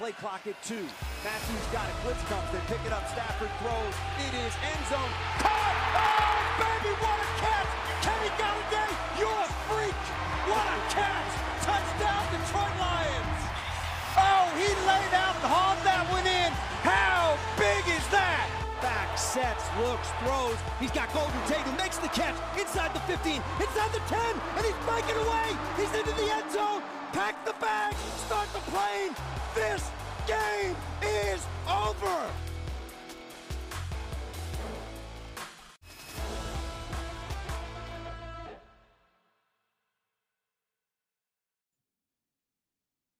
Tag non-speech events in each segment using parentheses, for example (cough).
Play clock at two. Matthews got it. Blitz comes. They pick it up. Stafford throws. It is end zone. Caught! Oh, baby, what a catch! Kenny Golladay, you're a freak! What a catch! Looks, throws. He's got Golden Tate who makes the catch inside the 15, inside the 10, and he's breaking away. He's into the end zone. Pack the bag, start the plane. This game is over.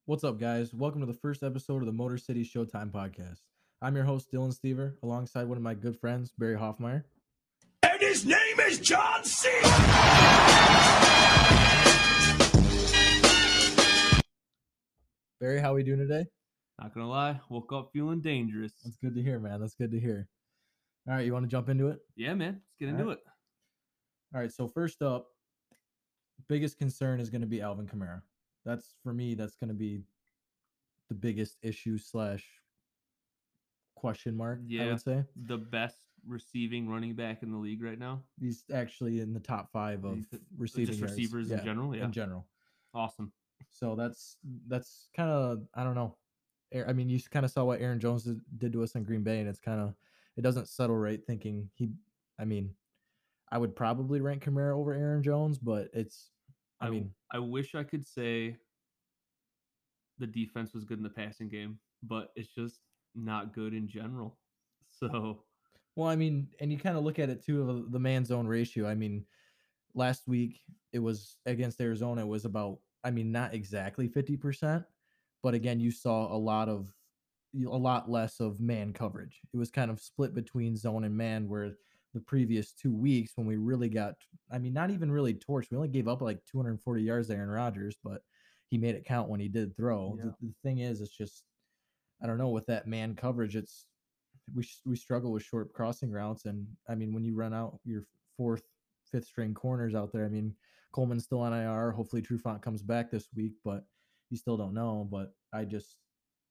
What's up, guys? Welcome to the first episode of the Motor City Showtime podcast. I'm your host, Dylan Stever, alongside one of my good friends, Barry Hoffmeyer. And his name is John C. Barry, how we doing today? Not gonna lie, woke up feeling dangerous. That's good to hear, man. That's good to hear. All right, you want to jump into it? Yeah, man. Let's get All into right. it. All right, so first up, biggest concern is going to be Alvin Kamara. That's for me. That's going to be the biggest issue slash question mark. Yeah, I Yeah. would say The best receiving running back in the league right now. he's actually in the top five of He's receiving just yards. receivers in general, yeah. in general. Awesome. So that's that's kind of I don't know. I mean, you kind of saw what Aaron Jones did, to us in Green Bay, and it's kind of it doesn't settle right. Thinking he, I mean, I would probably rank Kamara over Aaron Jones, but it's I mean, I wish I could say the defense was good in the passing game, but it's just not good in general. So well, I mean, and you kind of look at it too of the man zone ratio. I mean, last week it was against Arizona. It was about I mean, not exactly fifty percent, but again, you saw a lot of a lot less of man coverage. It was kind of split between zone and man, where the previous two weeks when we really got, I mean, not even really torched. We only gave up like 240 yards to Aaron Rodgers, but he made it count when he did throw. Yeah. The, the thing is, it's just, I don't know, with that man coverage, it's we we struggle with short crossing routes, and I mean, when you run out your fourth, fifth string corners out there, I mean, Coleman's still on IR. Hopefully, Trufant comes back this week, but you still don't know. But I just,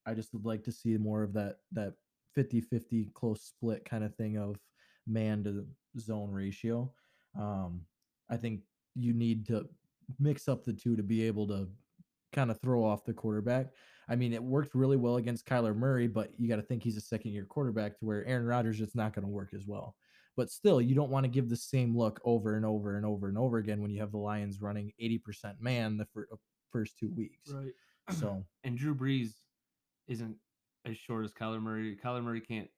I just would like to see more of that that 50-50 close split kind of thing of man to zone ratio. Um, I think you need to mix up the two to be able to kind of throw off the quarterback. I mean, it worked really well against Kyler Murray, but you got to think he's a second year quarterback to where Aaron Rodgers it's not going to work as well. But still, you don't want to give the same look over and over and over and over again when you have the Lions running 80% man the fir- uh, first two weeks. right. So, (clears throat) And Drew Brees isn't as short as Kyler Murray. Kyler Murray can't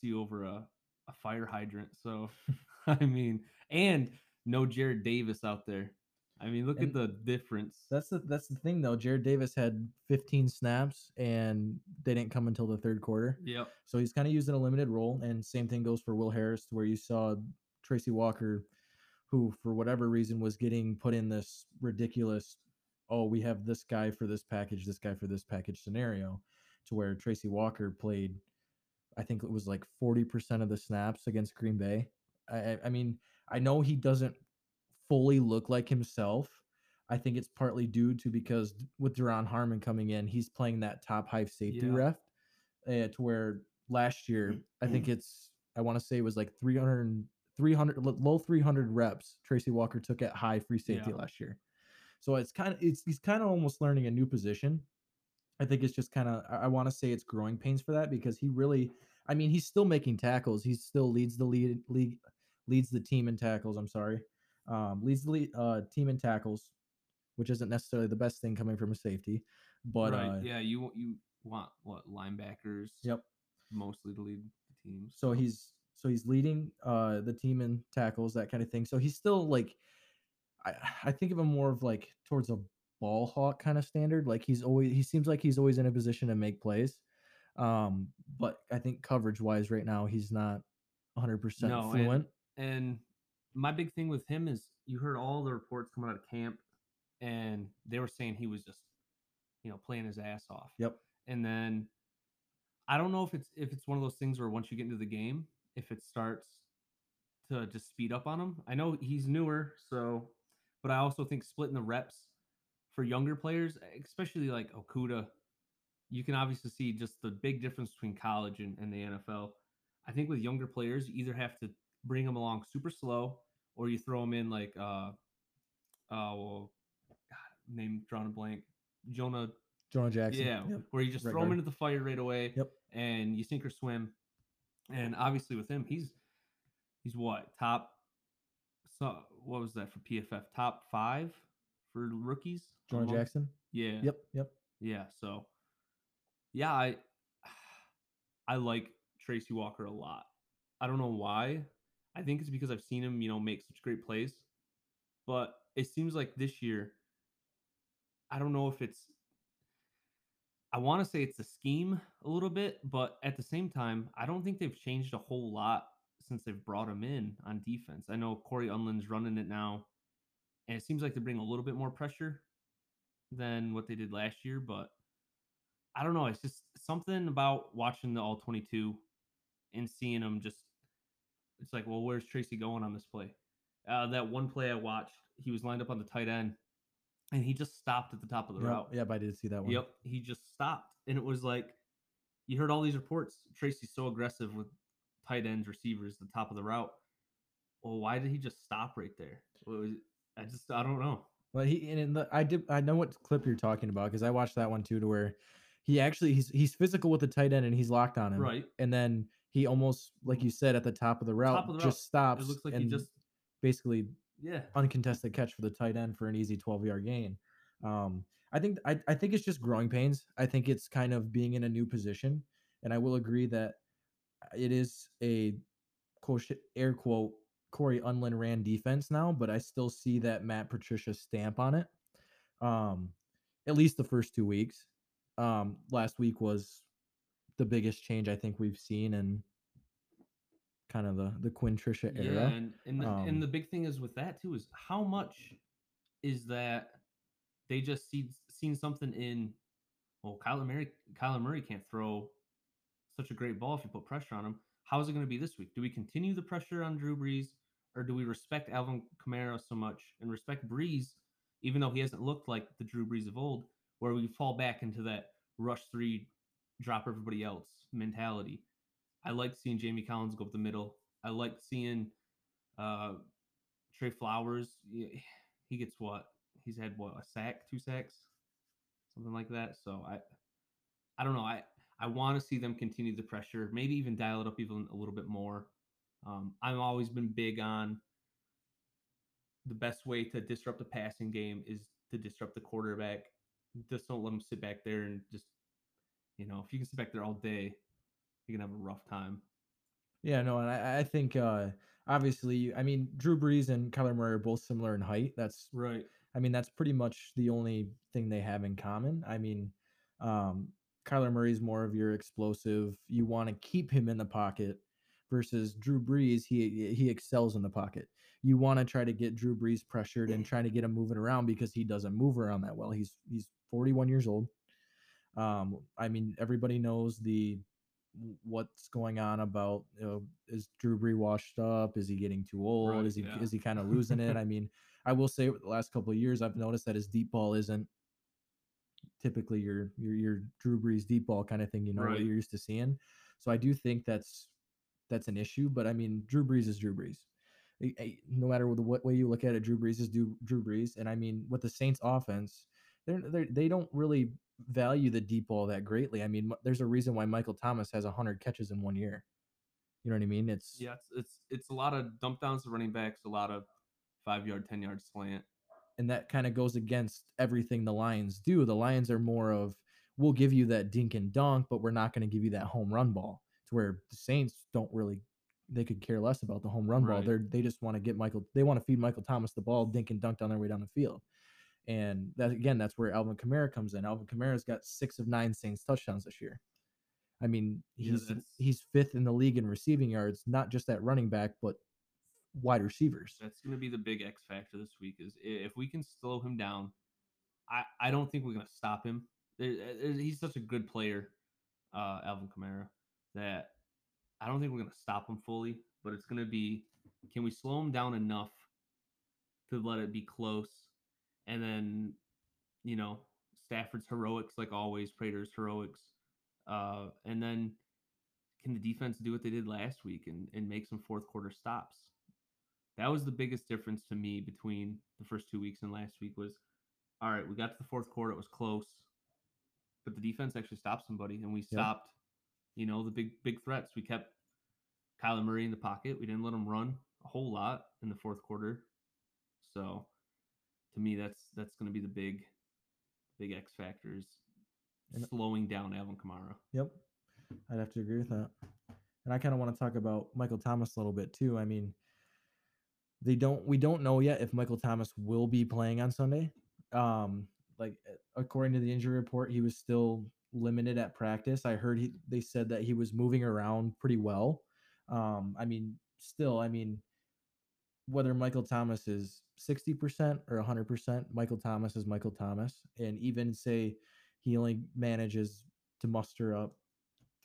see over a, a fire hydrant. So (laughs) I mean, and no Jarrad Davis out there. I mean, look And at the difference. That's the that's the thing though. Jarrad Davis had 15 snaps and they didn't come until the third quarter. Yep. So he's kind of using a limited role. And same thing goes for Will Harris, where you saw Tracy Walker, who for whatever reason was getting put in this ridiculous, oh, we have this guy for this package, this guy for this package scenario, to where Tracy Walker played, I think it was like 40% of the snaps against Green Bay. I, I- I mean, I know he doesn't fully look like himself. I think it's partly due to because with Duron Harmon coming in, he's playing that top high safety Yeah. ref uh, to where last year, I think it's, I want to say it was like 300, 300 low 300 reps Tracy Walker took at high free safety Yeah. last year. So it's kind of, it's, he's kind of almost learning a new position. I think it's just kind of, I, I want to say it's growing pains for that because he really, I mean, he's still making tackles. He still leads the lead, league, leads the team in tackles. I'm sorry. Um, leads the lead, uh, team in tackles, which isn't necessarily the best thing coming from a safety, but right. uh, yeah, you you want what linebackers? Yep. Mostly to lead the teams. So he's so he's leading uh the team in tackles, that kind of thing. So he's still like I I think of him more of like towards a ball hawk kind of standard. Like he's always he seems like he's always in a position to make plays. Um, but I think coverage wise right now he's not 100% No, and- fluent. And my big thing with him is you heard all the reports coming out of camp, and they were saying he was just, you know, playing his ass off. Yep. And then I don't know if it's if it's one of those things where once you get into the game, if it starts to just speed up on him. I know he's newer, so but I also think splitting the reps for younger players, especially like Okudah you can obviously see just the big difference between college and, and the NFL. I think with younger players, you either have to bring them along super slow or you throw them in like uh uh well, God, name drawn a blank. Jonah Jonah Jackson. yeah, Yep. where you just Right throw him into the fire right away. Yep. And you sink or swim. And obviously with him, he's he's what top. So what was that for PFF? Top five for rookies. Jonah among- Jackson. Yeah. Yep. Yep. Yeah. So yeah, I (sighs) I like Tracy Walker a lot. I don't know why. I think it's because I've seen him, you know, make such great plays. But it seems like this year, I don't know if it's I want to say it's a scheme a little bit, but at the same time, I don't think they've changed a whole lot since they've brought him in on defense. I know Cory Undlin's running it now, and it seems like they bring a little bit more pressure than what they did last year, but I don't know. It's just something about watching the all 22 and seeing them just, it's like, well, where's Tracy going on this play? Uh, that one play I watched, he was lined up on the tight end and he just stopped at the top of the Yep. route. Yep. I did see that one. Yep. He just stopped. And it was like, you heard all these reports. Tracy's so aggressive with tight ends, receivers, the top of the route. Well, why did he just stop right there? Was- I just, I don't know. But he and in the, I did I know what clip you're talking about because I watched that one too, to where he actually he's he's physical with the tight end and he's locked on him, Right. And then he almost like you said at the top of the route of the route. just stops. It looks like and he just, basically yeah. uncontested catch for the tight end for an easy 12 yard gain. Um, I think I, I think it's just growing pains. I think it's kind of being in a new position, and I will agree that it is a quote air quote Cory Undlin ran defense now, but I still see that Matt Patricia stamp on it. Um, at least the first two weeks. Um, last week was the biggest change I think we've seen in kind of the the Quinn Trisha Yeah, era. and and the, Um, and the big thing is with that too is how much is that they just see seen something in well Kyler Murray Kyler Murray can't throw such a great ball if you put pressure on him. How is it going to be this week? Do we continue the pressure on Drew Brees or do we respect Alvin Kamara so much and respect Brees even though he hasn't looked like the Drew Brees of old where we fall back into that rush 3 drop everybody else mentality. I like seeing Jamie Collins go up the middle. I like seeing uh, Trey Flowers. He gets what? He's had what a sack, two sacks, something like that. So I, I don't know. I I want to see them continue the pressure. Maybe even dial it up even a little bit more. Um, I've always been big on the best way to disrupt the passing game is to disrupt the quarterback. Just don't let them sit back there and just, you know, if you can sit back there all day, you can have a rough time. Yeah, no, and I, I think uh obviously, I mean, Drew Brees and Kyler Murray are both similar in height. That's, Right. I mean, that's pretty much the only thing they have in common. I mean, um, Kyler Murray's more of your explosive. You want to keep him in the pocket versus Drew Brees. He he excels in the pocket. You want to try to get Drew Brees pressured and (laughs) try to get him moving around because he doesn't move around that well. He's he's 41 years old. Um, I mean, everybody knows the what's going on about you know, is Drew Brees washed up? Is he getting too old? Right, is he yeah. is he kind of losing it? I (laughs) mean, I will say the last couple of years, I've noticed that his deep ball isn't typically your your your Drew Brees deep ball kind of thing. You know what you're used to seeing. So I do think that's that's an issue. But I mean, Drew Brees is Drew Brees. No matter what, way you look at it, Drew Brees is Drew, Drew Brees. And I mean, with the Saints offense, they're, they're they don't really value the deep ball that greatly. I mean, there's a reason why Michael Thomas has hundred catches in one year. You know what I mean? It's Yeah, it's it's it's a lot of dump downs to running backs, a lot of five yard, ten yard slant. and that kind of goes against everything the Lions do. The Lions are more of we'll give you that dink and dunk, but we're not going to give you that home run ball. To where the Saints don't really they could care less about the home run ball. They're they just want to get Michael they want to feed Michael Thomas the ball, dink and dunk on their way down the field. And that again, that's where Alvin Kamara comes in. Alvin Kamara's got six of nine Saints touchdowns this year. I mean, he's that's- he's fifth in the league in receiving yards, not just at running back, but wide receivers. That's going to be the big X factor this week. Is if we can slow him down, I I don't think we're going to stop him. There, he's such a good player, uh, Alvin Kamara, that I don't think we're going to stop him fully. But it's going to be, can we slow him down enough to let it be close, and then, you know, Stafford's heroics, like always, Prater's heroics. Uh, and then can the defense do what they did last week and, and make some fourth quarter stops? That was the biggest difference to me between the first two weeks and last week was all right, we got to the fourth quarter, it was close, but the defense actually stopped somebody and we stopped, you know, the big big threats. We kept Kyler Murray in the pocket. We didn't let him run a whole lot in the fourth quarter. So to me that's that's gonna be the big big X factors And- slowing down Alvin Kamara. Yep. I'd have to agree with that. And I kind of want to talk about Michael Thomas a little bit too. I mean, they don't we don't know yet if Michael Thomas will be playing on Sunday. Um like uh, according to the injury report, he was still limited at practice. I heard he they said that he was moving around pretty well. Um I mean, still, I mean whether Michael Thomas is 60% or 100%, Michael Thomas is Michael Thomas and even say he only manages to muster up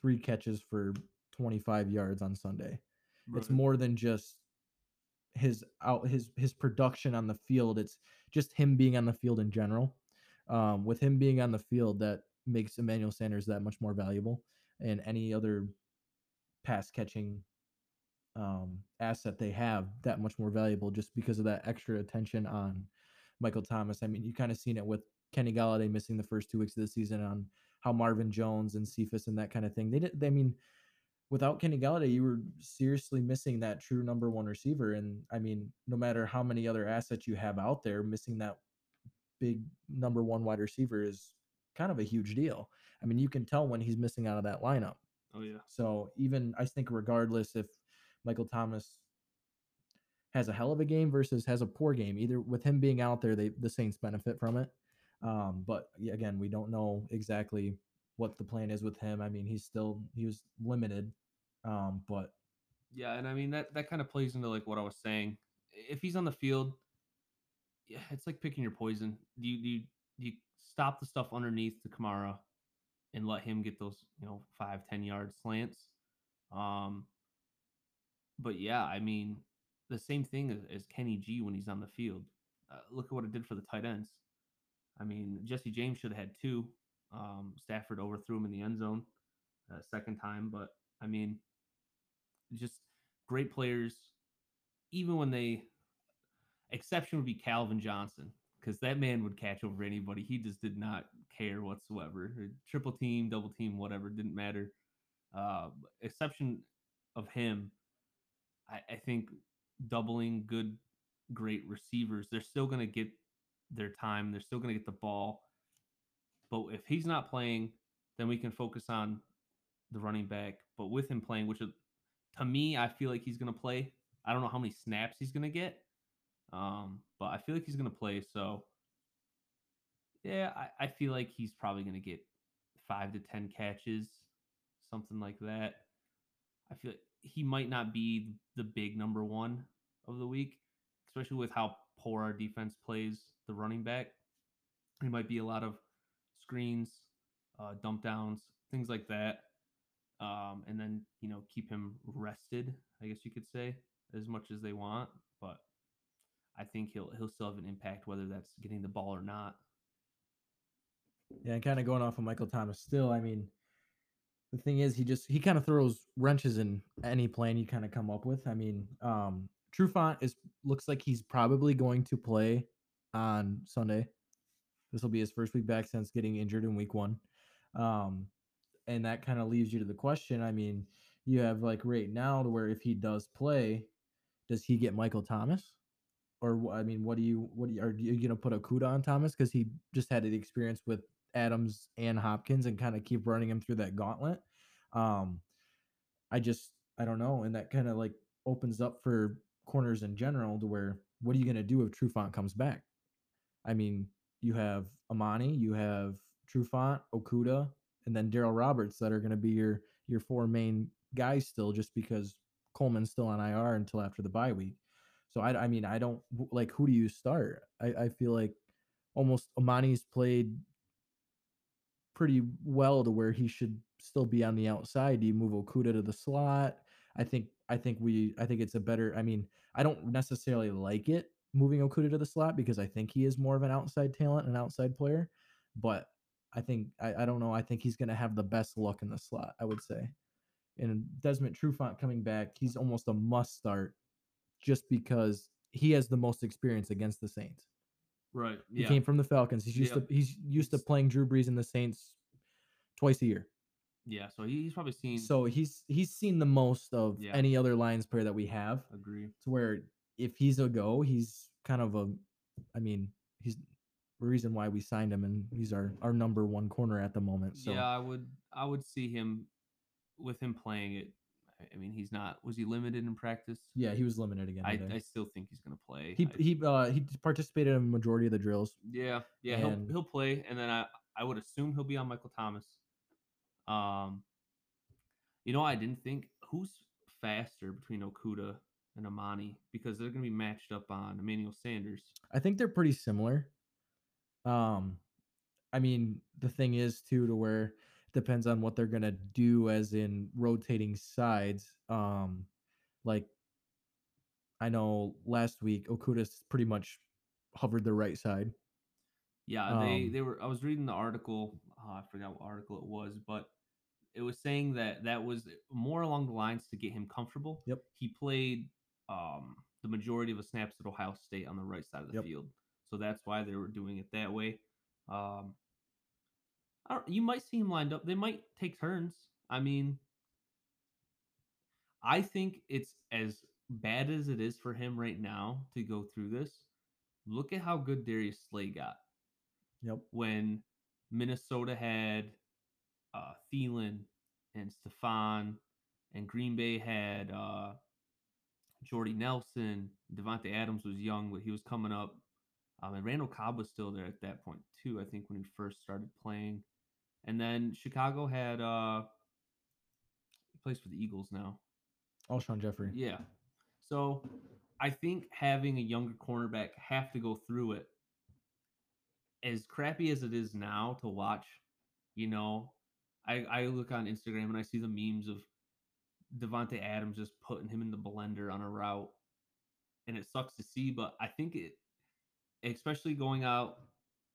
three catches for 25 yards on Sunday. It's more than just his out his his production on the field. It's just him being on the field in general. Um, with him being on the field, that makes Emmanuel Sanders that much more valuable, and any other pass catching um, asset they have that much more valuable just because of that extra attention on Michael Thomas. I mean, you kind of seen it with Kenny Golladay missing the first two weeks of the season on how Marvin Jones and Cephus and that kind of thing. They did. I mean, without Kenny Golladay, you were seriously missing that true number one receiver. And I mean, no matter how many other assets you have out there, missing that big number one wide receiver is kind of a huge deal. I mean, you can tell when he's missing out of that lineup. Oh yeah. So even I think regardless if Michael Thomas has a hell of a game versus has a poor game, either with him being out there, they the Saints benefit from it. Um, but again, we don't know exactly what the plan is with him. I mean, he's still he was limited, um, but Yeah, and I mean that that kind of plays into like what I was saying. If he's on the field, yeah, it's like picking your poison. Do you do you, do you stop the stuff underneath to Kamara and let him get those you know five ten yard slants? Um, but yeah, I mean the same thing as, as Kenny G when he's on the field. Uh, look at what it did for the tight ends. I mean Jesse James should have had two. Um, Stafford overthrew him in the end zone uh, second time, but I mean just great players. Even when they exception would be Calvin Johnson because that man would catch over anybody. He just did not care whatsoever. Uh, Triple team, double team, whatever didn't matter. Uh, exception of him, I, I think doubling good, great receivers. They're still going to get their time. They're still going to get the ball. But if he's not playing, then we can focus on the running back. But with him playing, which to me, I feel like he's going to play. I don't know how many snaps he's going to get, um, but I feel like he's going to play. So, yeah, I, I feel like he's probably going to get five to 10 catches, something like that. I feel like he might not be the big number one of the week, especially with how poor our defense plays the running back. He might be a lot of screens, uh, dump downs, things like that um, and then you know keep him rested. I guess you could say as much as they want, but I think he'll he'll still have an impact whether that's getting the ball or not. yeah, and kind of going off of Michael Thomas still, I mean, the thing is he just he kind of throws wrenches in any plan you kind of come up with. I mean, um Trufant is looks like he's probably going to play on Sunday. This will be his first week back since getting injured in week one. Um, and that kind of leaves you to the question. I mean, you have like right now to where if he does play, does he get Michael Thomas? Or I mean, what do you what do you, are you gonna put Okudah on Thomas because he just had the experience with Adams and Hopkins and kind of keep running him through that gauntlet? Um, I just I don't know, and that kind of like opens up for corners in general to where what are you gonna do if Trufant comes back? I mean, you have Amani, you have Trufant, Okudah, and then Darryl Roberts that are going to be your your four main guys still, just because Coleman's still on IR until after the bye week. So I, I mean, I don't like who do you start? I, I feel like almost Amani's played pretty well to where he should still be on the outside. Do you move Okudah to the slot? I think I think we I think it's a better. I mean, I don't necessarily like it moving Okudah to the slot because I think he is more of an outside talent, an outside player. But I think I, I don't know. I think he's gonna have the best luck in the slot. I would say, and Desmond Trufant coming back, he's almost a must start, just because he has the most experience against the Saints. Right. He Yeah. came from the Falcons. He's used Yep. to he's used to playing Drew Brees and the Saints twice a year. yeah. So he's probably seen. So he's he's seen the most of Yeah. any other Lions player that we have. agree. To where if he's a go, he's kind of a, I mean, he's the reason why we signed him, and he's our our number one corner at the moment. So Yeah, I would. I would see him with him playing it. I- mean, he's not. Was he limited in practice? yeah, he was limited again. I. I still think he's gonna play. he I- he uh he participated in a majority of the drills. Yeah, yeah, he'll he'll play, and then I I would assume he'll be on Michael Thomas. Um, you know, I didn't think who's faster between Okudah and Amani because they're gonna be matched up on Emmanuel Sanders. I think they're pretty similar. Um, I mean, the thing is too to where depends on what they're gonna do, as in rotating sides. Um, like I know last week Okudah's pretty much hovered the right side. Yeah, they Um, they were. I was reading the article. Oh, I forgot what article it was, but it was saying that that was more along the lines to get him comfortable. Yep. He played um, the majority of the snaps at Ohio State on the right side of the Yep. field, so that's why they were doing it that way. Um, you might see him lined up. They might take turns. I mean, I think it's as bad as it is for him right now to go through this. Look at how good Darius Slay got Yep. when Minnesota had uh, Thielen and Stefon, and Green Bay had uh, Jordy Nelson. Davante Adams was young, but he was coming up. Um, and Randall Cobb was still there at that point too. I think when he first started playing, and then Chicago had uh, he plays for the Eagles now. Alshon Jeffery. Yeah. So I think having a younger cornerback have to go through it, as crappy as it is now to watch, you know, I, I look on Instagram and I see the memes of Davante Adams just putting him in the blender on a route. And it sucks to see, but I think it, especially going out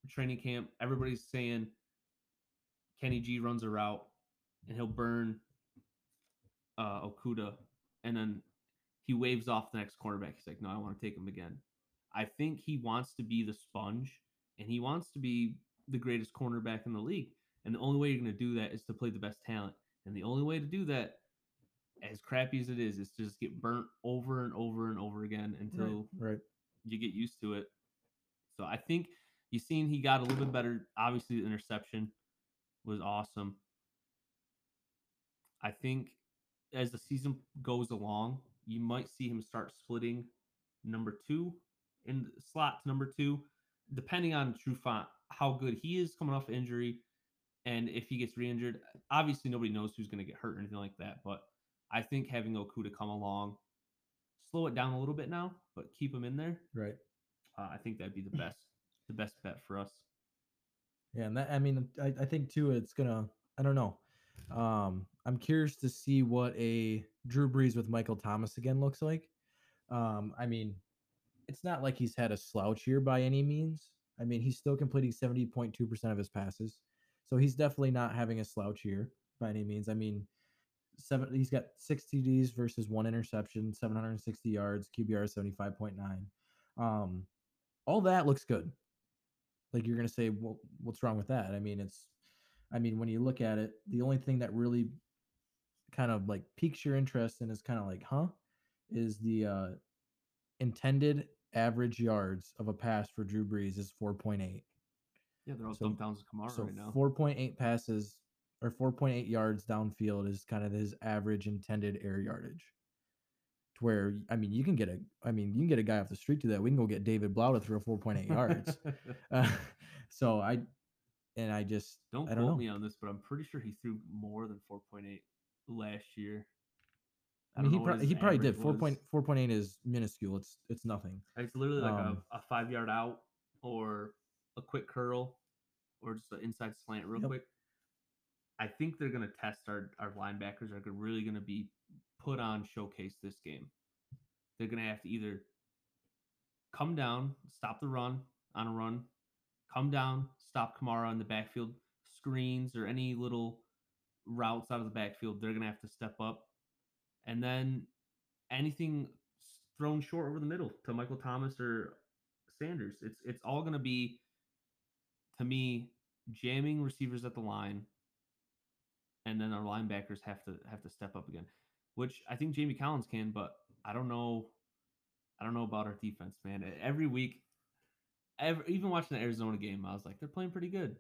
training camp, everybody's saying Kenny G runs a route and he'll burn uh, Okudah and then he waves off the next cornerback. He's like, no, I want to take him again. I think he wants to be the sponge and he wants to be the greatest cornerback in the league. And the only way you're going to do that is to play the best talent. And the only way to do that, as crappy as it is, is to just get burnt over and over and over again until Right. you get used to it. So I think you seen he got a little bit better. Obviously, the interception was awesome. I think as the season goes along, you might see him start splitting number two in the slot to number two, depending on Trufant, how good he is coming off injury, and if he gets re-injured. Obviously, nobody knows who's going to get hurt or anything like that, but I think having Okudah come along, slow it down a little bit now, but keep him in there. Right. Uh, I think that'd be the (clears throat) best, the best bet for us. Yeah, and that I mean, I, I think too, it's gonna. I don't know. Um, I'm curious to see what a Drew Brees with Michael Thomas again looks like. Um, I mean, it's not like he's had a slouch here by any means. I mean, he's still completing 70.2% of his passes. So he's definitely not having a slouch here by any means. I mean, seven he's got six TDs versus one interception, 760 yards, QBR 75.9. Um, all that looks good. Like you're gonna say, well, what's wrong with that? I mean, it's I mean, when you look at it, the only thing that really kind of like piques your interest and is kind of like, huh, is the uh intended average yards of a pass for Drew Brees is 4.8. Yeah, they're all So- dumped down to Kamara So right now. 4.8 passes or 4.8 yards downfield is kind of his average intended air yardage. Where I mean, you can get a I mean, you can get a guy off the street to that. We can go get David Blough to throw 4.8 yards. (laughs) uh, (laughs) so I and I just don't I quote don't know. me on this, but I'm pretty sure he threw more than 4.8 last year. I mean, he don't know what probably he probably did four point four point eight is minuscule. It's it's nothing. It's literally like um, a, a five yard out or a quick curl or just an inside slant real Yep. quick. I think they're going to test our, our linebackers are really going to be put on showcase this game. They're going to have to either come down, stop the run on a run, come down, stop Kamara in the backfield, screens or any little routes out of the backfield, they're gonna have to step up. And then anything thrown short over the middle to Michael Thomas or Sanders, it's it's all gonna be to me jamming receivers at the line, and then our linebackers have to have to step up again, which I think Jamie Collins can, but I don't know. I don't know about our defense, man. Every week, every, even watching the Arizona game, I was like, they're playing pretty good,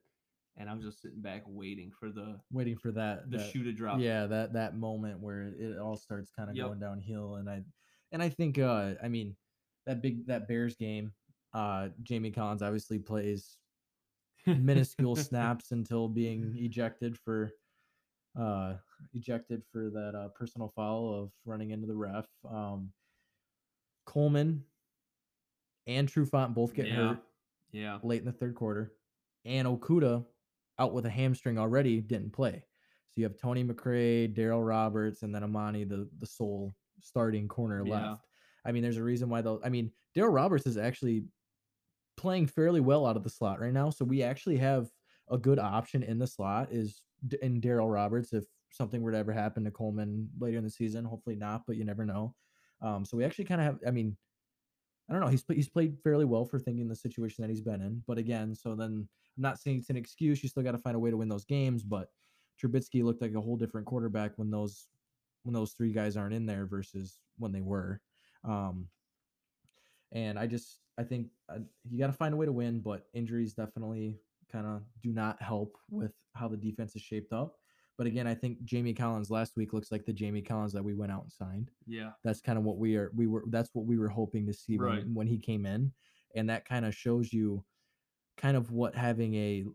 and I was just sitting back waiting for the Waiting for that the that- shoe to drop. Yeah, that that moment where it, it all starts kind of Yep. going downhill, and I and I think uh I mean that big that Bears game, uh Jamie Collins obviously plays (laughs) minuscule snaps until being ejected for uh ejected for that uh, personal foul of running into the ref. Um Coleman and Trufant both get yeah, hurt yeah, late in the third quarter, and Okudah out with a hamstring already didn't play. So you have Tony McRae, Darryl Roberts, and then Amani, the the sole starting corner Yeah. left. I mean, there's a reason why those. I mean, Darryl Roberts is actually playing fairly well out of the slot right now. So we actually have a good option in the slot is in Darryl Roberts if something were to ever happen to Coleman later in the season. Hopefully not, but you never know. Um, so we actually kind of have. I mean, I don't know. He's he's played fairly well for thinking the situation that he's been in. But again, so then I'm not saying it's an excuse. You still got to find a way to win those games. But Trubisky looked like a whole different quarterback when those when those three guys aren't in there versus when they were. Um, and I just I think uh, you got to find a way to win. But injuries definitely kind of do not help with how the defense is shaped up. But again, I think Jamie Collins last week looks like the Jamie Collins that we went out and signed yeah, that's kind of what we are we were that's what we were hoping to see Right. when, when he came in and that kind of shows you kind of what having a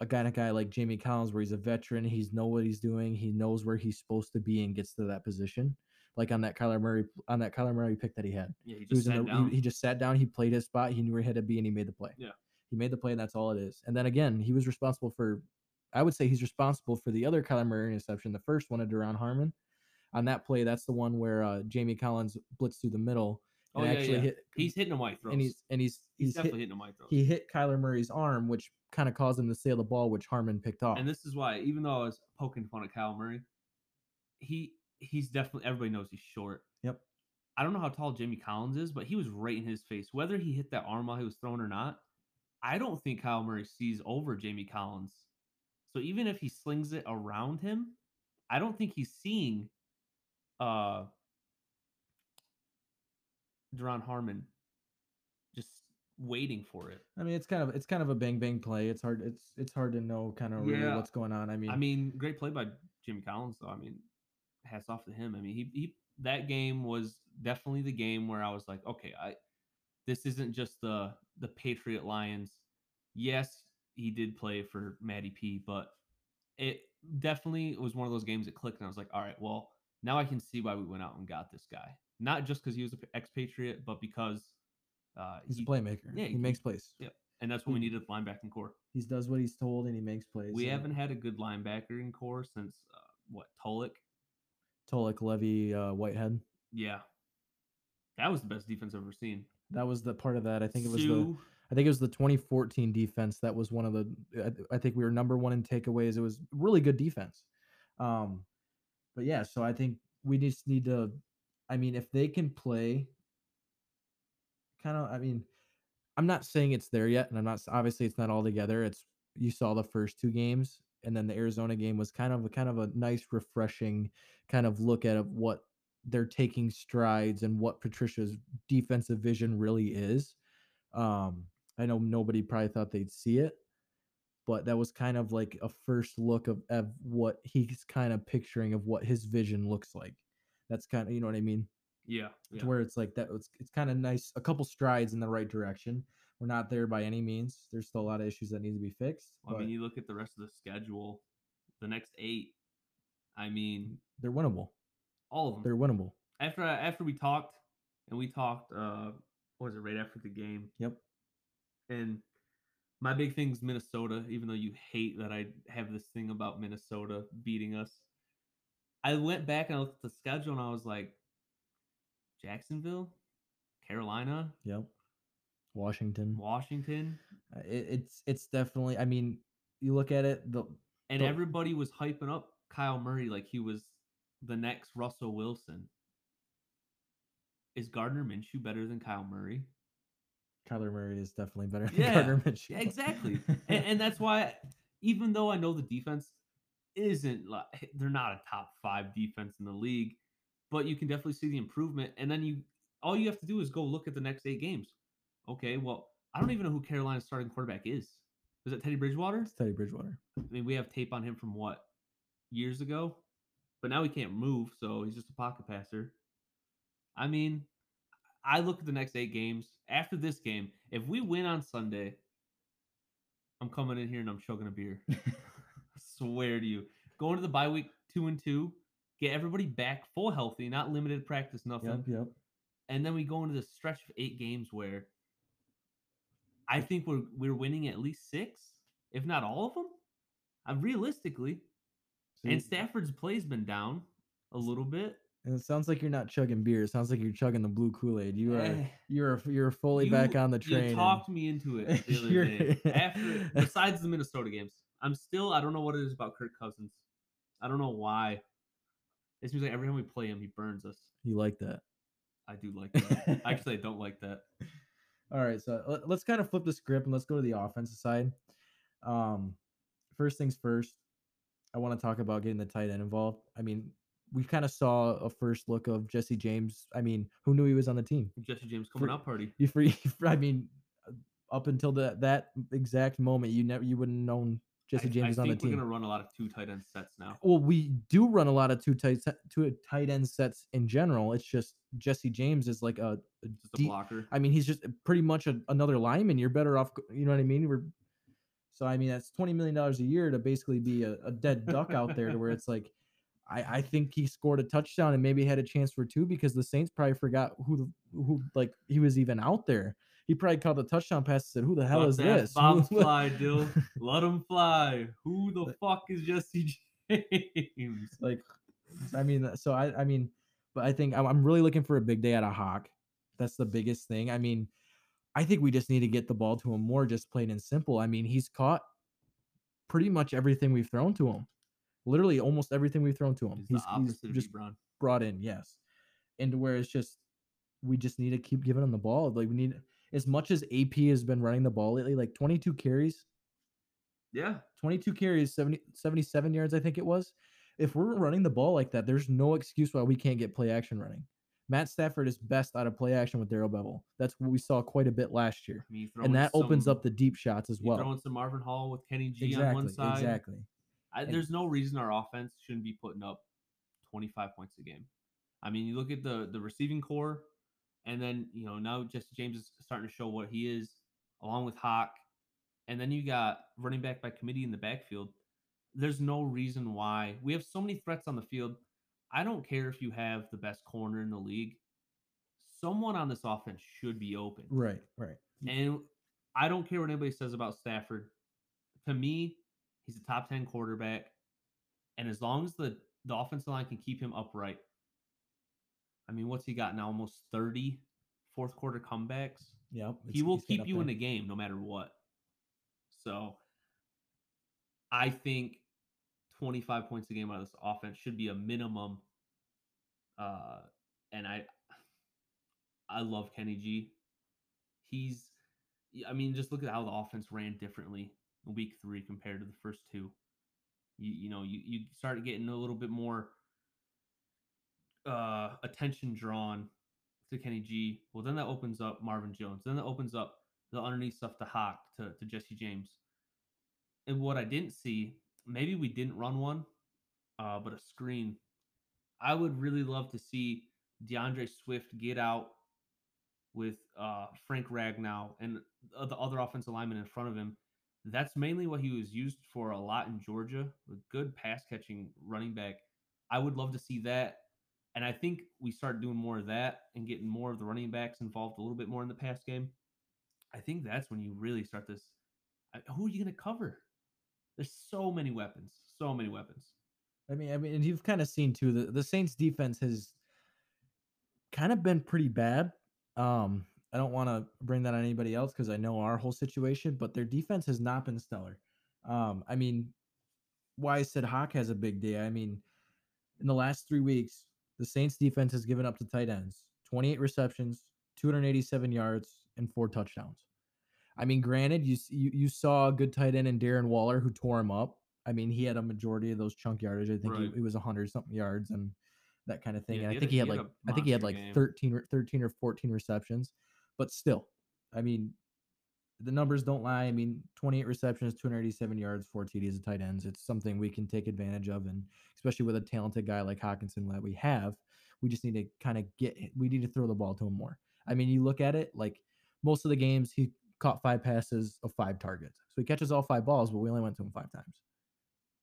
a guy a guy like Jamie Collins where he's a veteran he's know what he's doing he knows where he's supposed to be and gets to that position like on that Kyler Murray on that Kyler Murray pick that he had yeah. He he just was sat in the, down. he, he just sat down he played his spot he knew where he had to be and he made the play Yeah. He made the play and that's all it is and then again he was responsible for I would say he's responsible for the other Kyler Murray interception the first one to Duron Harmon on that play, that's the one where uh, Jamie Collins blitzed through the middle oh and yeah, actually yeah. hit. he's hitting a white throws. and he's and he's he's, he's, definitely hit, hitting a white throws. he hit Kyler Murray's arm, which kind of caused him to sail the ball, which Harmon picked off. And this is why, even though I was poking fun at Kyle Murray, he he's definitely everybody knows he's short. Yep. I don't know how tall Jamie Collins is, but he was right in his face. Whether he hit that arm while he was throwing or not, I don't think Kyle Murray sees over Jamie Collins. So even if he slings it around him, I don't think he's seeing uh Duron Harmon just waiting for it. I mean, it's kind of it's kind of a bang bang play. It's hard it's it's hard to know kind of really what's going on. I mean, I mean, great play by Jimmy Collins, though. I mean, hats off to him. I mean, he, he that game was definitely the game where I was like, okay, I this isn't just the the Patriot Lions. Yes, he did play for Matty P, but it definitely was one of those games that clicked, and I was like, all right, well, now I can see why we went out and got this guy. Not just because he was an expatriate, but because uh, he's he- a playmaker. yeah, he he- makes plays. yeah, and that's what we needed linebacking core. He does what he's told and he makes plays. We haven't had a good linebacker in core since uh, what Tulloch. Tulloch, Levy, uh, Whitehead. Yeah, that was the best defense I've ever seen. That was the part of that. I think it was the I think it was the 2014 defense that was one of the. I, I think we were number one in takeaways. It was really good defense. Um, but yeah, so I think we just need to. I mean, if they can play, kind of. I mean, I'm not saying it's there yet, and I'm not obviously it's not all together. It's you saw the first two games, and then the Arizona game was kind of a kind of a nice, refreshing kind of look at what they're taking strides and what Patricia's defensive vision really is. Um, I know nobody probably thought they'd see it, but that was kind of like a first look of, of what he's kind of picturing of what his vision looks like. That's kind of you know what I mean. yeah, To where it's like that. It's it's kind of nice. A couple strides in the right direction. We're not there by any means. There's still a lot of issues that need to be fixed. I mean, you look at the rest of the schedule, the next eight. I mean, they're winnable. All of them. They're winnable. after after we talked, and we talked. uh What was it? Right after the game, Yep. and my big thing's Minnesota. Even though you hate that I have this thing about Minnesota beating us, I went back and I looked at the schedule and I was like, Jacksonville, Carolina, Yep. Washington. Washington. Uh, It, it's it's definitely. I mean, you look at it, the And the- everybody was hyping up Kyle Murray like he was the next Russell Wilson. Is Gardner Minshew better than Kyle Murray? Kyler Murray is definitely better than Yeah, Gardner Minshew. Yeah, exactly. (laughs) and, and that's why, even though I know the defense isn't like they're not a top five defense in the league, but you can definitely see the improvement. And then you, all you have to do is go look at the next eight games. Okay, well, I don't even know who Carolina's starting quarterback is. Is it Teddy Bridgewater? it's Teddy Bridgewater. I mean, we have tape on him from what years ago, but now he can't move, so he's just a pocket passer. I mean, I look at the next eight games. After this game, if we win on Sunday, I'm coming in here and I'm chugging a beer. (laughs) I swear to you. Going to the bye week two and two, get everybody back full healthy, not limited practice, nothing. Yep, yep. And then we go into the stretch of eight games where I think we're we're winning at least six, if not all of them. Uh, realistically, and Stafford's play's been down a little bit. and it sounds like you're not chugging beer. It sounds like you're chugging the blue Kool-Aid. You are Eh, you're you're fully back on the train. You and- talked me into it (laughs) the other day. After (laughs) besides the Minnesota games, I'm still I don't know what it is about Kirk Cousins. I don't know why. It seems like every time we play him, he burns us. you like that. I do like that. (laughs) Actually, I don't like that. All right, so let- let's kind of flip the script and let's go to the offensive side. Um, first things first, I want to talk about getting the tight end involved. I mean, we kind of saw a first look of Jesse James. I mean, who knew he was on the team? Jesse James coming For- out party. You free? (laughs) I mean, uh, up until that that exact moment, you never you wouldn't have known Jesse I, James I was on the team. we're gonna run a lot of two tight end sets now. Well, we do run a lot of two tight two tight end sets in general. It's just Jesse James is like a, a Just a blocker. I mean, he's just pretty much a, another lineman. You're better off, you know what I mean? We're so I mean that's twenty million dollars a year to basically be a, a dead duck out there, to where it's like, (laughs) I I think he scored a touchdown and maybe had a chance for two because the Saints probably forgot who who like he was even out there. He probably caught the touchdown pass and said, "Who the hell Let is this?" (laughs) Bombs fly, Dill. Let him fly. Who the fuck is Jesse James? (laughs) like i mean so i i mean but i think I'm, I'm really looking for a big day out of Hock that's the biggest thing i mean i think we just need to get the ball to him more just plain and simple i mean he's caught pretty much everything we've thrown to him literally almost everything we've thrown to him He's, the opposite of just Ebron. brought in yes and where it's just we just need to keep giving him the ball like we need as much as ap has been running the ball lately like 22 carries Yeah. 22 carries, 70, 77 yards, I think it was. If we're running the ball like that, there's no excuse why we can't get play action running. Matt Stafford is best out of play action with Darrell Bevell. That's what we saw quite a bit last year. I mean, And that opens up the deep shots as well. throw in some Marvin Hall with Kenny G Exactly. on one side. Exactly. I, there's no reason our offense shouldn't be putting up 25 points a game. I mean, you look at the the receiving core, and then you know now Jesse James is starting to show what he is, along with Hock, and then you got running back by committee in the backfield. There's no reason why we have so many threats on the field. I don't care if you have the best corner in the league. Someone on this offense should be open. Right. Right. And I don't care what anybody says about Stafford. To me, he's a top 10 quarterback. And as long as the, the offensive line can keep him upright, I mean, what's he got now? Almost 30 fourth quarter comebacks. Yep. he will keep you in the game no matter what. So I think 25 points a game out of this offense should be a minimum. Uh, and I I love Kenny G. He's I mean, just look at how the offense ran differently in week three compared to the first two. You you know, you, you start getting a little bit more uh attention drawn to Kenny G. Well, then that opens up Marvin Jones. Then that opens up the underneath stuff to Hock to, to Jesse James. And what I didn't see, maybe we didn't run one, uh, but a screen. I would really love to see D'Andre Swift get out with uh, Frank Ragnow and the other offensive lineman in front of him. That's mainly what he was used for a lot in Georgia, a good pass catching running back. I would love to see that. And I think we start doing more of that and getting more of the running backs involved a little bit more in the pass game. I think that's when you really start this. Who are you going to cover? There's so many weapons, so many weapons. I mean, I mean, and you've kind of seen too the the Saints defense has kind of been pretty bad. Um, I don't want to bring that on anybody else because I know our whole situation, but their defense has not been stellar. Um, I mean, why I said Hock has a big day. I mean, in the last three weeks, the Saints defense has given up to tight ends 28 receptions, 287 yards, and four touchdowns. I mean, granted, you you, you saw a good tight end in Darren Waller who tore him up. I mean, he had a majority of those chunk yardage. I think Right. he, he was 100 something yards and that kind of thing. Yeah, and I think a- he had he like I think he had like game. 13 or 13 or 14 receptions. But still, I mean, the numbers don't lie. I mean, 28 receptions, 287 yards, four TDs of tight ends. It's something we can take advantage of, and especially with a talented guy like Hockenson that we have, we just need to kind of get. We need to throw the ball to him more. I mean, you look at it like most of the games he caught five passes of five targets, so he catches all five balls, but we only went to him five times.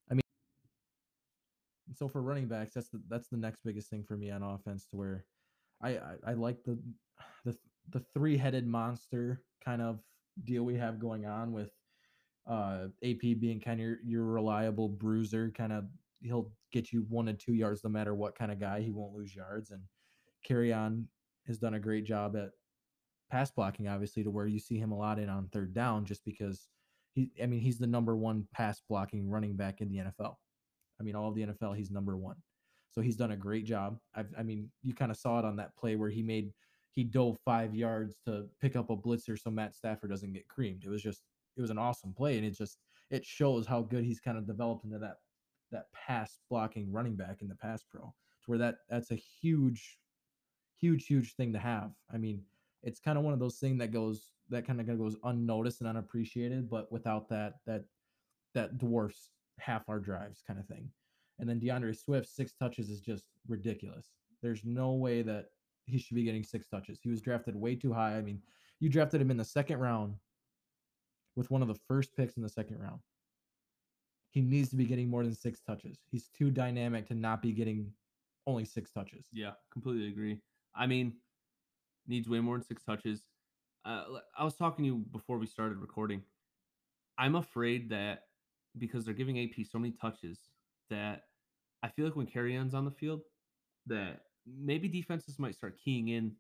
I mean, so for running backs, that's the that's the next biggest thing for me on offense, to where I I, I like the the the three headed monster kind of deal we have going on with uh AP being kind of your, your reliable bruiser, kind of he'll get you one and two yards no matter what kind of guy. He won't lose yards. And Kerryon has done a great job at pass blocking, obviously, to where you see him a lot in on third down, just because he I mean, he's the number one pass blocking running back in the NFL. I mean, all of the NFL, he's number one. So he's done a great job. I've, I mean, you kind of saw it on that play where he made he dove five yards to pick up a blitzer so Matt Stafford doesn't get creamed. It was just it was an awesome play, and it just it shows how good he's kind of developed into that that pass blocking running back in the pass pro. To where that that's a huge, huge, huge thing to have. I mean, it's kind of one of those things that goes that kind of goes unnoticed and unappreciated, but without that that that dwarfs half our drives kind of thing. And then D'Andre Swift six touches is just ridiculous. There's no way that he should be getting six touches. He was drafted way too high. I mean, you drafted him in the second round with one of the first picks in the second round. He needs to be getting more than six touches. He's too dynamic to not be getting only six touches. Yeah, completely agree. I mean, needs way more than six touches. Uh, I was talking to you before we started recording. I'm afraid that because they're giving AP so many touches that I feel like when Kerryon's on the field, that maybe defenses might start keying in.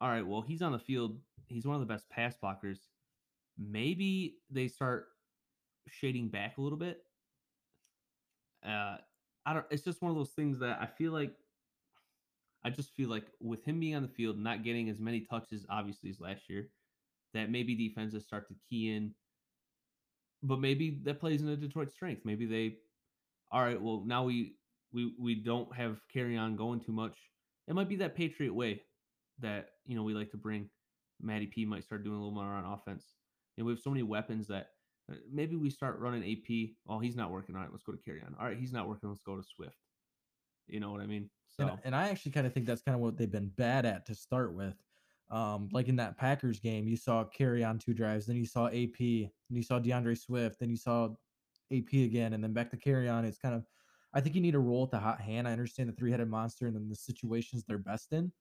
All right, well, he's on the field. He's one of the best pass blockers. Maybe they start shading back a little bit. Uh, I don't. It's just one of those things that I feel like. I just feel like with him being on the field, not getting as many touches, obviously as last year, that maybe defenses start to key in. But maybe that plays into Detroit's strength. Maybe they, all right. Well, now we we we don't have Kerryon going too much. It might be that Patriot way that you know we like to bring. Matty P might start doing a little more on offense. And we have so many weapons that uh, maybe we start running AP. Oh, he's not working. All right, let's go to Kerryon. All right, he's not working. Let's go to Swift. You know what I mean? So And, and I actually kind of think that's kind of what they've been bad at to start with. Um, like in that Packers game, you saw Kerryon two drives, then you saw AP, and you saw D'Andre Swift, then you saw AP again, and then back to Kerryon. It's kind of, I think you need to roll with the hot hand. I understand the three headed monster and then the situations they're best in.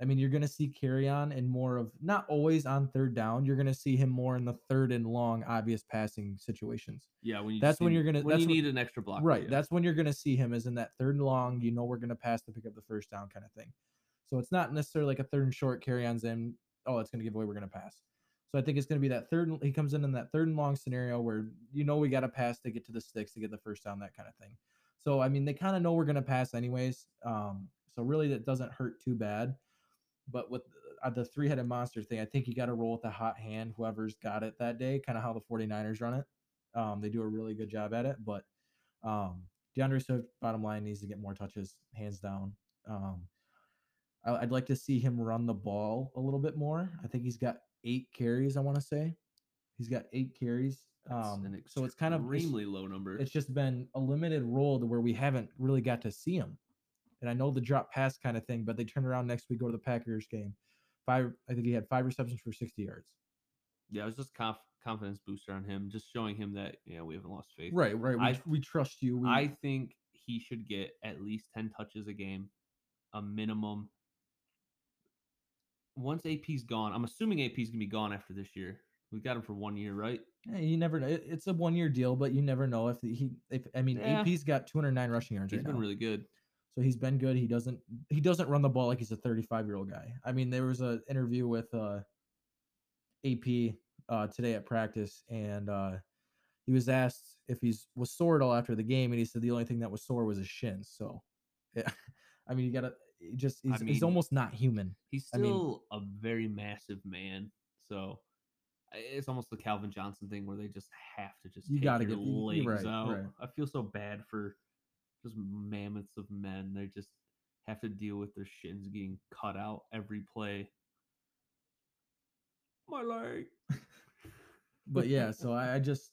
I mean, you're going to see Kerryon and more of not always on third down. You're going to see him more in the third and long, obvious passing situations. yeah, when you that's when you're gonna- when that's you when- need an extra block. Right. That's when you're going to see him is in that third and long. You know, we're going to pass to pick up the first down kind of thing. So it's not necessarily like a third and short Kerryon's in. Oh, it's going to give away. We're going to pass. So I think it's going to be that third. He comes in in that third and long scenario where you know we got to pass to get to the sticks to get the first down, that kind of thing. So I mean, they kind of know we're going to pass anyways. Um, so really, that doesn't hurt too bad. But with uh, the three headed monster thing, I think you got to roll with the hot hand, whoever's got it that day, kind of how the 49ers run it. Um, they do a really good job at it. But um, D'Andre Swift, bottom line, needs to get more touches, hands down. Um, I, I'd like to see him run the ball a little bit more. I think he's got eight carries, I want to say. He's got eight carries. Um, so it's kind of extremely low number. it's just been a limited role to where we haven't really got to see him. And I know the drop pass kind of thing, but they turn around next week, go to the Packers game. Five, I think he had five receptions for 60 yards. yeah, it was just conf- confidence booster on him, just showing him that yeah we haven't lost faith. Right, right. We, I- we trust you. We, I think he should get at least 10 touches a game, a minimum. Once AP's gone, I'm assuming AP's gonna be gone after this year. We got him for one year, right? eh, you never know. It's a one year deal, but you never know if he. If I mean, Yeah. AP's got 209 rushing yards He's right been now. really good. So he's been good. He doesn't he doesn't run the ball like he's a 35 year old guy. I mean, there was an interview with uh, AP uh, today at practice, and uh, he was asked if he's was sore at all after the game, and he said the only thing that was sore was his shins. So, (laughs) yeah, I mean, you gotta just he's, he's mean, almost not human. He's I mean- still a very massive man, so it's almost the Calvin Johnson thing where they just have to just You gotta get- legs right, out. right. I feel so bad for just mammoths of men. They just have to deal with their shins getting cut out every play. My leg. (laughs) But yeah, so I, I just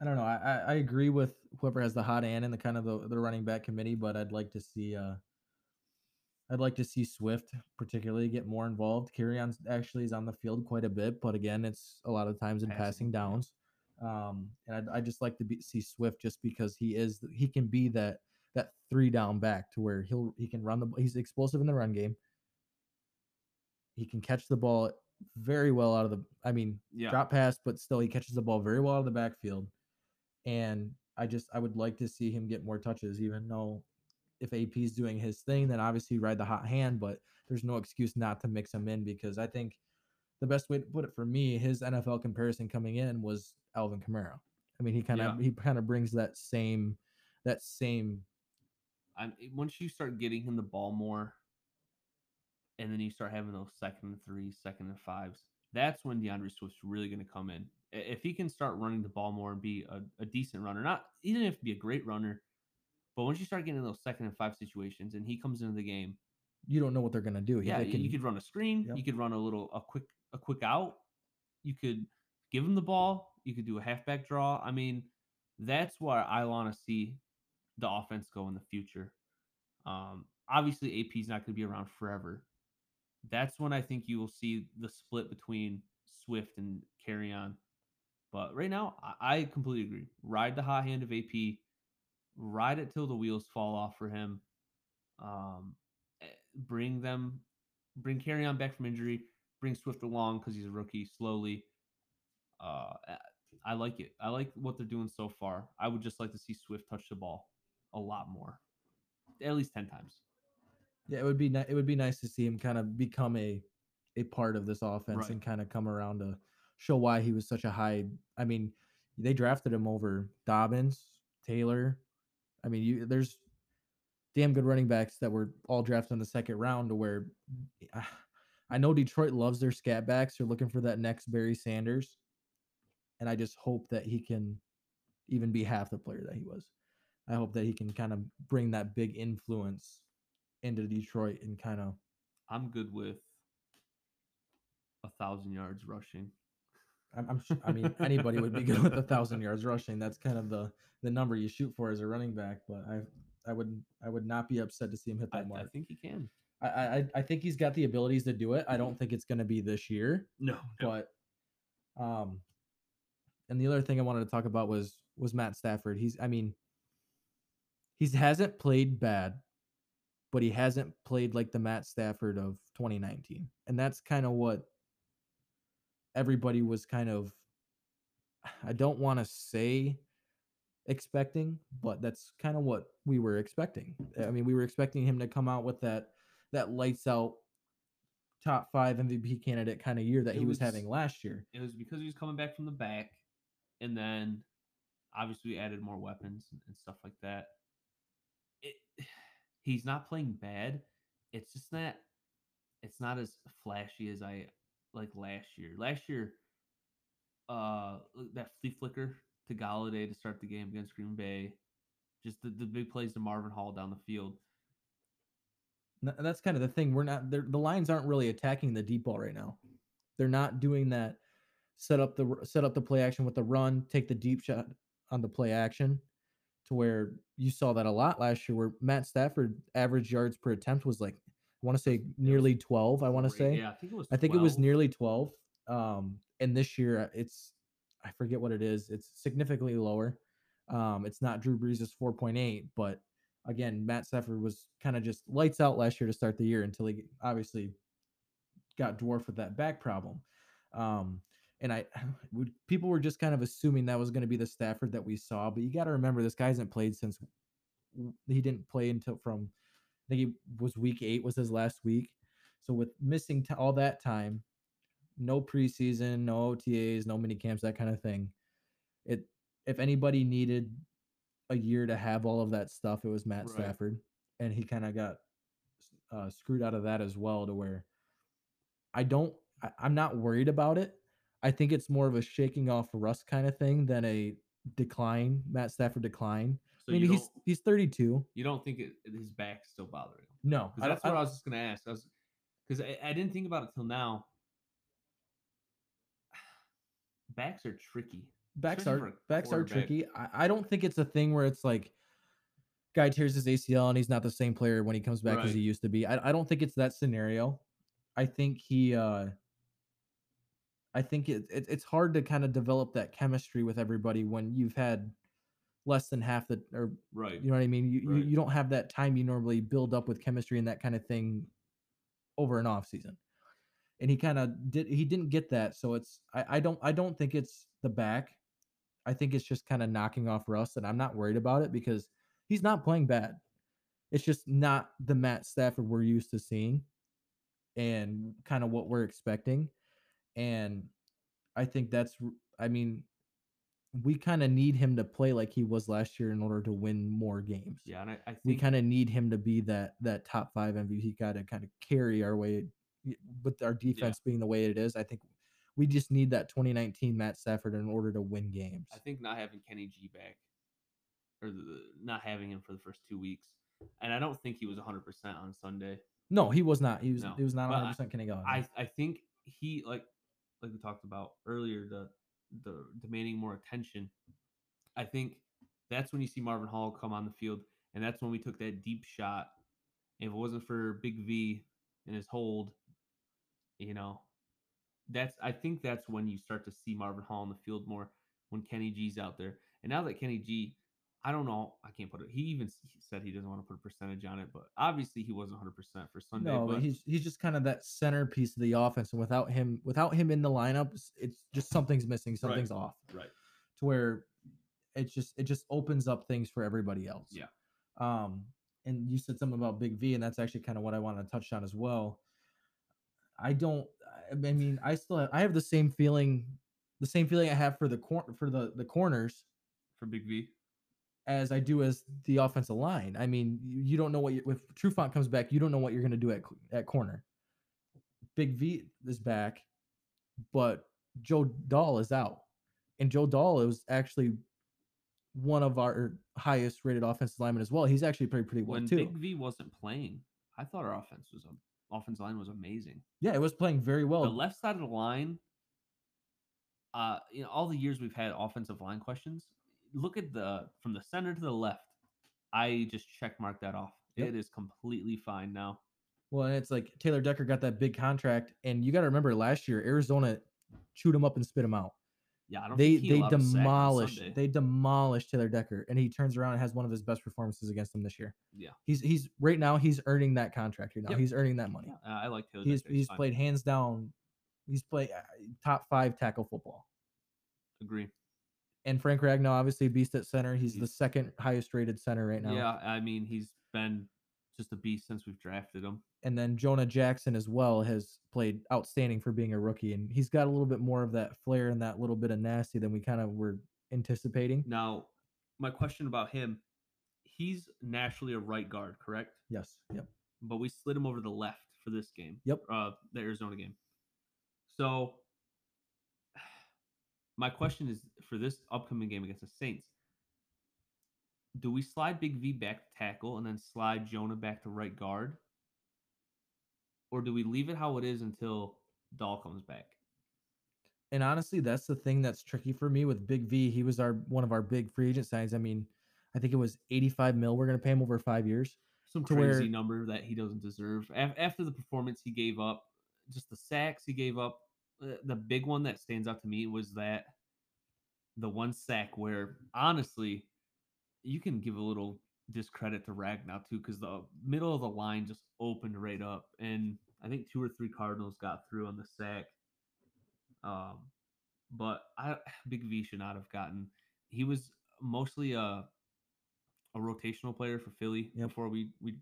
I don't know. I, I I agree with whoever has the hot hand in the kind of the, the running back committee, but I'd like to see uh I'd like to see Swift particularly get more involved. Kerryon actually is on the field quite a bit, but again, it's a lot of times in Passing, passing, yeah. downs. Um, and I'd, I just like to be, see Swift just because he is he can be that that three down back to where he'll he can run the he's explosive in the run game. He can catch the ball very well out of the I mean Yeah. drop pass, but still he catches the ball very well out of the backfield. And I just I would like to see him get more touches, even though if AP's doing his thing, then obviously ride the hot hand, but there's no excuse not to mix him in because I think the best way to put it for me, his NFL comparison coming in was Alvin Kamara. I mean, he kind of Yeah. he kind of brings that same that same I'm eh, once you start getting him the ball more, and then you start having those second and threes, second and fives, that's when D'Andre Swift's really going to come in. If he can start running the ball more and be a, a decent runner, not he doesn't have to be a great runner, but once you start getting in those second and five situations, and he comes into the game, you don't know what they're gonna do. He- yeah, can- you could run a screen, Yep. you could run a little a quick a quick out, you could give him the ball, you could do a halfback draw. I mean, that's where I want to see the offense go in the future. Um, obviously, AP is not going to be around forever. That's when I think you will see the split between Swift and Kerryon. But right now, I, I completely agree. Ride the hot hand of AP, ride it till the wheels fall off for him. Um, eh, bring them, bring Kerryon back from injury, bring Swift along because he's a rookie slowly. Uh, eh, I like it. I like what they're doing so far. I would just like to see Swift touch the ball a lot more, at least ten times. Yeah, it would be ni- it would be nice to see him kind of become a a part of this offense Right. and kind of come around to show why he was such a high. I mean, they drafted him over Dobbins, Taylor. I mean, you there's damn good running backs that were all drafted in the second round to where ah, I know Detroit loves their scat backs. They're looking for that next Barry Sanders. And I just hope that he can even be half the player that he was. I hope that he can kind of bring that big influence into Detroit and kind of I'm good with a thousand yards rushing. I'm, I'm su- I mean (laughs) anybody would be good with a thousand yards rushing. That's kind of the the number you shoot for as a running back. But I I would I would not be upset to see him hit I, that mark. I think he can. I, I I think he's got the abilities to do it. I don't think it's going to be this year, No, but um, and the other thing I wanted to talk about was was Matt Stafford. He's I mean, he hasn't played bad, but he hasn't played like the Matt Stafford of 2019, and that's kind of what everybody was kind of. I don't want to say expecting, but that's kind of what we were expecting. I mean, we were expecting him to come out with that that lights out top five MVP candidate kind of year that It he was, was- having last year. it was because he was coming back from the back, and then obviously we added more weapons and, and stuff like that. It, (sighs) he's not playing bad. It's just that it's not as flashy as I like last year. Last year, uh, that flea flicker to Golladay to start the game against Green Bay, just the, the big plays to Marvin Hall down the field. That's kind of the thing. We're not the lines aren't really attacking the deep ball right now. They're not doing that. Set up the set up the play action with the run, take the deep shot on the play action, to where you saw that a lot last year. Where Matt Stafford average yards per attempt was like I want to say nearly twelve. I want to say yeah, I think it was. I think it was nearly 12. Um, and this year it's I forget what it is. It's significantly lower. Um, it's not Drew Brees' 4.8, but again, Matt Stafford was kind of just lights out last year to start the year until he obviously got dwarfed with that back problem. Um, and I (sighs) would people were just kind of assuming that was going to be the Stafford that we saw, but you got to remember this guy hasn't played since he didn't play until from I think he was week eight was his last week. So with missing t- all that time, no preseason, no OTAs, no mini camps, that kind of thing. it if anybody needed a year to have all of that stuff, it was Matt Right. Stafford, and he kind of got uh, screwed out of that as well. To where I don't, I, I'm not worried about it. I think it's more of a shaking off rust kind of thing than a decline, Matt Stafford decline. So I mean, he's he's 32. you don't think it, his back's still bothering him? No, I, that's I, what I was just gonna ask. I was because I, I didn't think about it till now. (sighs) Backs are tricky. Backs are backs are tricky. I, I don't think it's a thing where it's like guy tears his ACL and he's not the same player when he comes back as he used to be. I, I don't think it's that scenario. I think he uh I think it, it it's hard to kind of develop that chemistry with everybody when you've had less than half the or Right. you know what I mean? You, Right. you you don't have that time you normally build up with chemistry and that kind of thing over an off season. And he kind of did he didn't get that. So it's I, I don't I don't think it's the back. I think it's just kind of knocking off rust, and I'm not worried about it because he's not playing bad. It's just not the Matt Stafford we're used to seeing and kind of what we're expecting. And I think that's I mean, we kind of need him to play like he was last year in order to win more games. Yeah, and I, I think We kind of need him to be that that top five MVP guy to kind of carry our way with our defense being the way it is. I think we just need that 2019 Matt Stafford in order to win games. I think not having Kenny G back, or the, not having him for the first two weeks, and I don't think he was 100 percent on Sunday. No, he was not. He was No, he was not 100 I- percent Kenny Golladay. I I think he like like we talked about earlier the the demanding more attention. I think that's when you see Marvin Hall come on the field, and that's when we took that deep shot. If it wasn't for Big V and his hold, you know, that's I think that's when you start to see Marvin Hall in the field more when Kenny G's out there. And now that Kenny G, I don't know, I can't put it. He even said he doesn't want to put a percentage on it, but obviously he wasn't 100 percent for Sunday. no, but he's he's just kind of that centerpiece of the offense, and without him without him in the lineup, it's- it's just something's missing, something's off. right. to where it just it just opens up things for everybody else. Yeah. Um, and you said something about Big V, and that's actually kind of what I want to touch on as well. I don't. I mean, I still have, I have the same feeling, the same feeling I have for the cor- for the the corners for Big V. as I do as the offensive line. I mean, you, you don't know what you, if Trufant comes back, you don't know what you're going to do at at corner. Big V is back, but Joe Dahl is out, and Joe Dahl is actually one of our highest rated offensive linemen as well. He's actually played pretty well when too. Big V wasn't playing, I thought our offense was offense line was amazing. yeah, it was playing very well. the left side of the line, uh, you know, all the years we've had offensive line questions, look at the from the center to the left. I just check mark that off. Yep. It is completely fine now. Well, and it's like Taylor Decker got that big contract, and you got to remember last year Arizona chewed him up and spit him out. Yeah, I don't they think they allowed a sack on demolished they demolished Taylor Decker, and he turns around and has one of his best performances against them this year. Yeah. he's he's right now he's earning that contract right now. Yep. He's earning that money. Yeah, I like Taylor. he's Decker, he's fine. played hands down. He's played uh, top five tackle football. Agree. And Frank Ragnow, obviously beast at center. He's the second highest rated center right now. Yeah, I mean he's been just a beast since we've drafted him. and then Jonah Jackson as well has played outstanding for being a rookie, and he's got a little bit more of that flair and that little bit of nasty than we kind of were anticipating. Now, my question about him, he's naturally a right guard, correct? Yes. Yep. but we slid him over to the left for this game. Yep. Uh, the Arizona game. So, (sighs) my question is for this upcoming game against the Saints, do we slide Big V back to tackle and then slide Jonah back to right guard? Or do we leave it how it is until Dahl comes back? And honestly, that's the thing that's tricky for me with Big V. He was our one of our big free agent signs. I mean, I think it was 85 mil. We're gonna pay him over five years. Some crazy where- number that he doesn't deserve. After the performance he gave up, just the sacks he gave up, uh, the big one that stands out to me was that the one sack where honestly you can give a little discredit to Ragnow too because the middle of the line just opened right up and I think two or three Cardinals got through on the sack. Um, but I (sighs) Big V should not have gotten. He was mostly a a rotational player for Philly Yep. before we we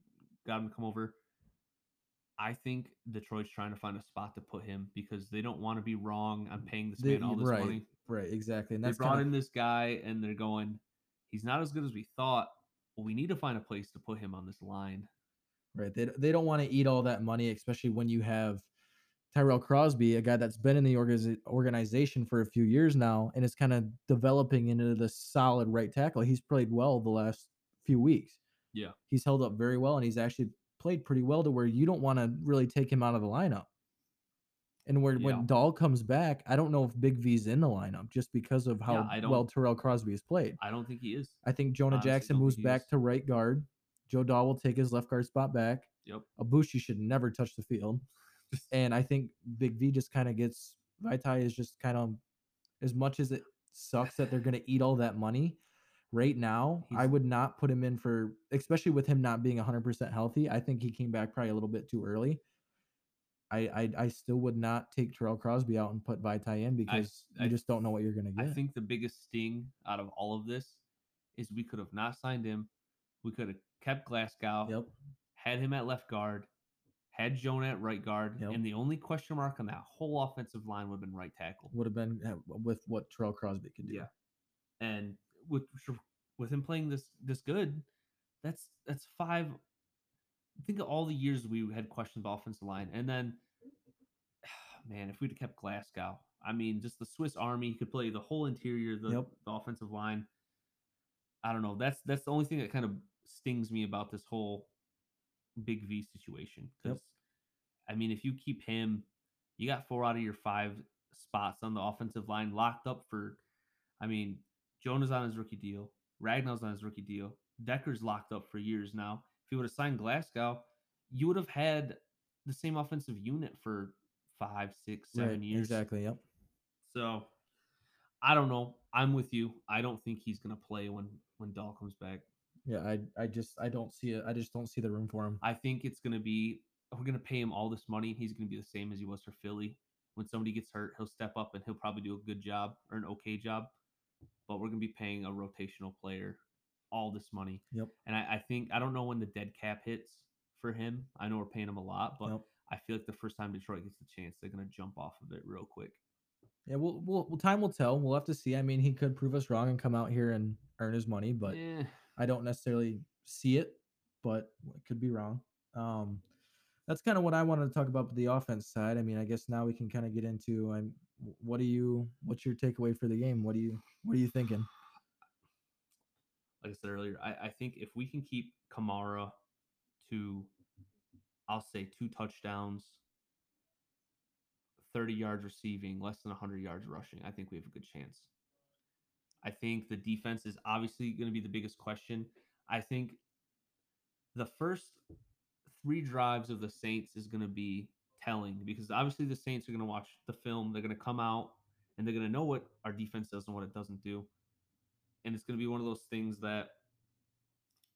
got him to come over. I think Detroit's trying to find a spot to put him because they don't want to be wrong on paying this They- man all this right, money. right, exactly. And They brought kind in this guy and they're going, he's not as good as we thought. Well, we need to find a place to put him on this line. right. They they don't want to eat all that money, especially when you have Tyrell Crosby, a guy that's been in the organiz- organization for a few years now, and is kind of developing into the solid right tackle. He's played well the last few weeks. Yeah. he's held up very well, and he's actually played pretty well to where you don't want to really take him out of the lineup. And where Yeah. when Dahl comes back, I don't know if Big V's in the lineup just because of how I well Tyrell Crosby has played. I don't think he is. I think Jonah honestly Jackson moves back is. to right guard. Joe Dahl will take his left guard spot back. Yep. Aboushi should never touch the field. and I think Big V just kind of gets Vaitai is just kind of as much as it sucks that they're going to eat all that money right now. I would not put him in for especially with him not being 100% healthy. I think he came back probably a little bit too early. I I, I still would not take Tyrell Crosby out and put Vaitai in because I you just don't know what you're going to get. I think the biggest sting out of all of this is we could have not signed him. We could have kept Glasgow, yep. had him at left guard, had Jonah at right guard, Yep. and the only question mark on that whole offensive line would have been right tackle. Would have been uh, with what Tyrell Crosby could do. Yeah. And with with him playing this this good, that's that's five. Think of all the years we had questions about offensive line, and then, (sighs) man, if we'd have kept Glasgow, I mean, just the Swiss Army he could play the whole interior, the, Yep. the offensive line. I don't know. That's that's the only thing that kind of stings me about this whole Big V situation. Yep. Because I mean, if you keep him, you got four out of your five spots on the offensive line locked up for. I mean, Jonah's on his rookie deal. Ragnow's on his rookie deal. Decker's locked up for years now. If you would have signed Glasgow, you would have had the same offensive unit for five, six, seven Right, years. Exactly. Yep. So I don't know. I'm with you. I don't think he's gonna play when when Dahl comes back. Yeah, I I just I don't see it. I just don't see the room for him. I think it's gonna be we're gonna pay him all this money. He's gonna be the same as he was for Philly. When somebody gets hurt, he'll step up and he'll probably do a good job or an okay job. But we're gonna be paying a rotational player all this money. Yep. And I, I think I don't know when the dead cap hits for him. I know we're paying him a lot, but Yep. I feel like the first time Detroit gets the chance, they're gonna jump off of it real quick. Yeah, we'll, we'll well time will tell. We'll have to see. I mean, he could prove us wrong and come out here and earn his money, but Eh, I don't necessarily see it. But it could be wrong. Um, that's kind of what I wanted to talk about the offense side. I mean, I guess now we can kind of get into um, what do you what's your takeaway for the game? What do you what are you thinking? Like I said earlier, I, I think if we can keep Kamara to, I'll say two touchdowns, 30 yards receiving, less than 100 yards rushing, I think we have a good chance. I think the defense is obviously going to be the biggest question. I think the first three drives of the Saints is going to be telling because obviously the Saints are going to watch the film. They're going to come out and they're going to know what our defense does and what it doesn't do. And it's going to be one of those things that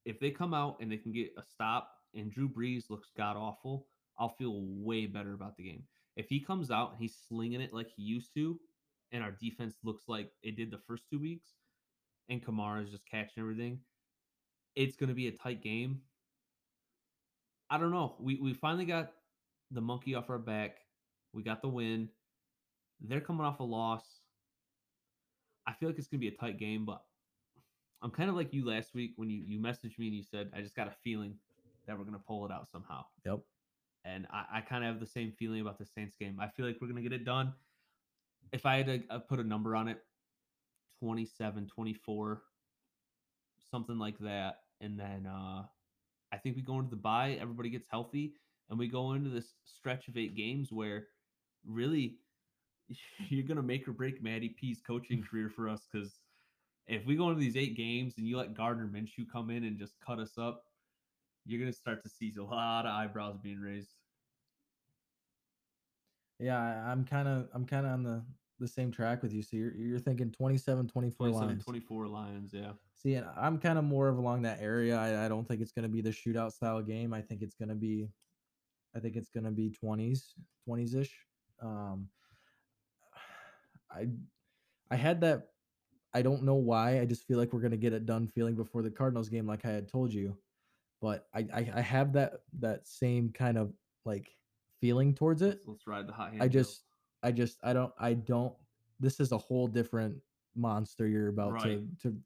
if they come out and they can get a stop and Drew Brees looks god awful, I'll feel way better about the game. If he comes out and he's slinging it like he used to, and our defense looks like it did the first two weeks, and Kamara is just catching everything, it's going to be a tight game. I don't know. We we finally got the monkey off our back. We got the win. They're coming off a loss. I feel like it's going to be a tight game, but I'm kind of like you last week when you you messaged me and you said I just got a feeling that we're going to pull it out somehow. Yep. And I, I kind of have the same feeling about the Saints game. I feel like we're going to get it done. If I had to uh, put a number on it, 27, 24, something like that. And then uh, I think we go into the bye, everybody gets healthy, and we go into this stretch of eight games where really (laughs) you're going to make or break Maddie P's coaching (laughs) career for us because if we go into these eight games and you let Gardner Minshew come in and just cut us up, you're going to start to see a lot of eyebrows being raised. Yeah, I'm kind of I'm kind of on the the same track with you. So you're you're thinking 27, 24 27 lines. 24 Lions, yeah. See, and I'm kind of more of along that area. I, I don't think it's going to be the shootout style game. I think it's going to be, I think it's going to be 20s, 20s ish. Um, (sighs) I, I had that. I don't know why. I just feel like we're going to get it done feeling before the Cardinals game, like I had told you. But I, I, I have that that same kind of like feeling towards it. Let's, let's ride the hot hand. I just I just I don't I don't this is a whole different monster you're about Right. to to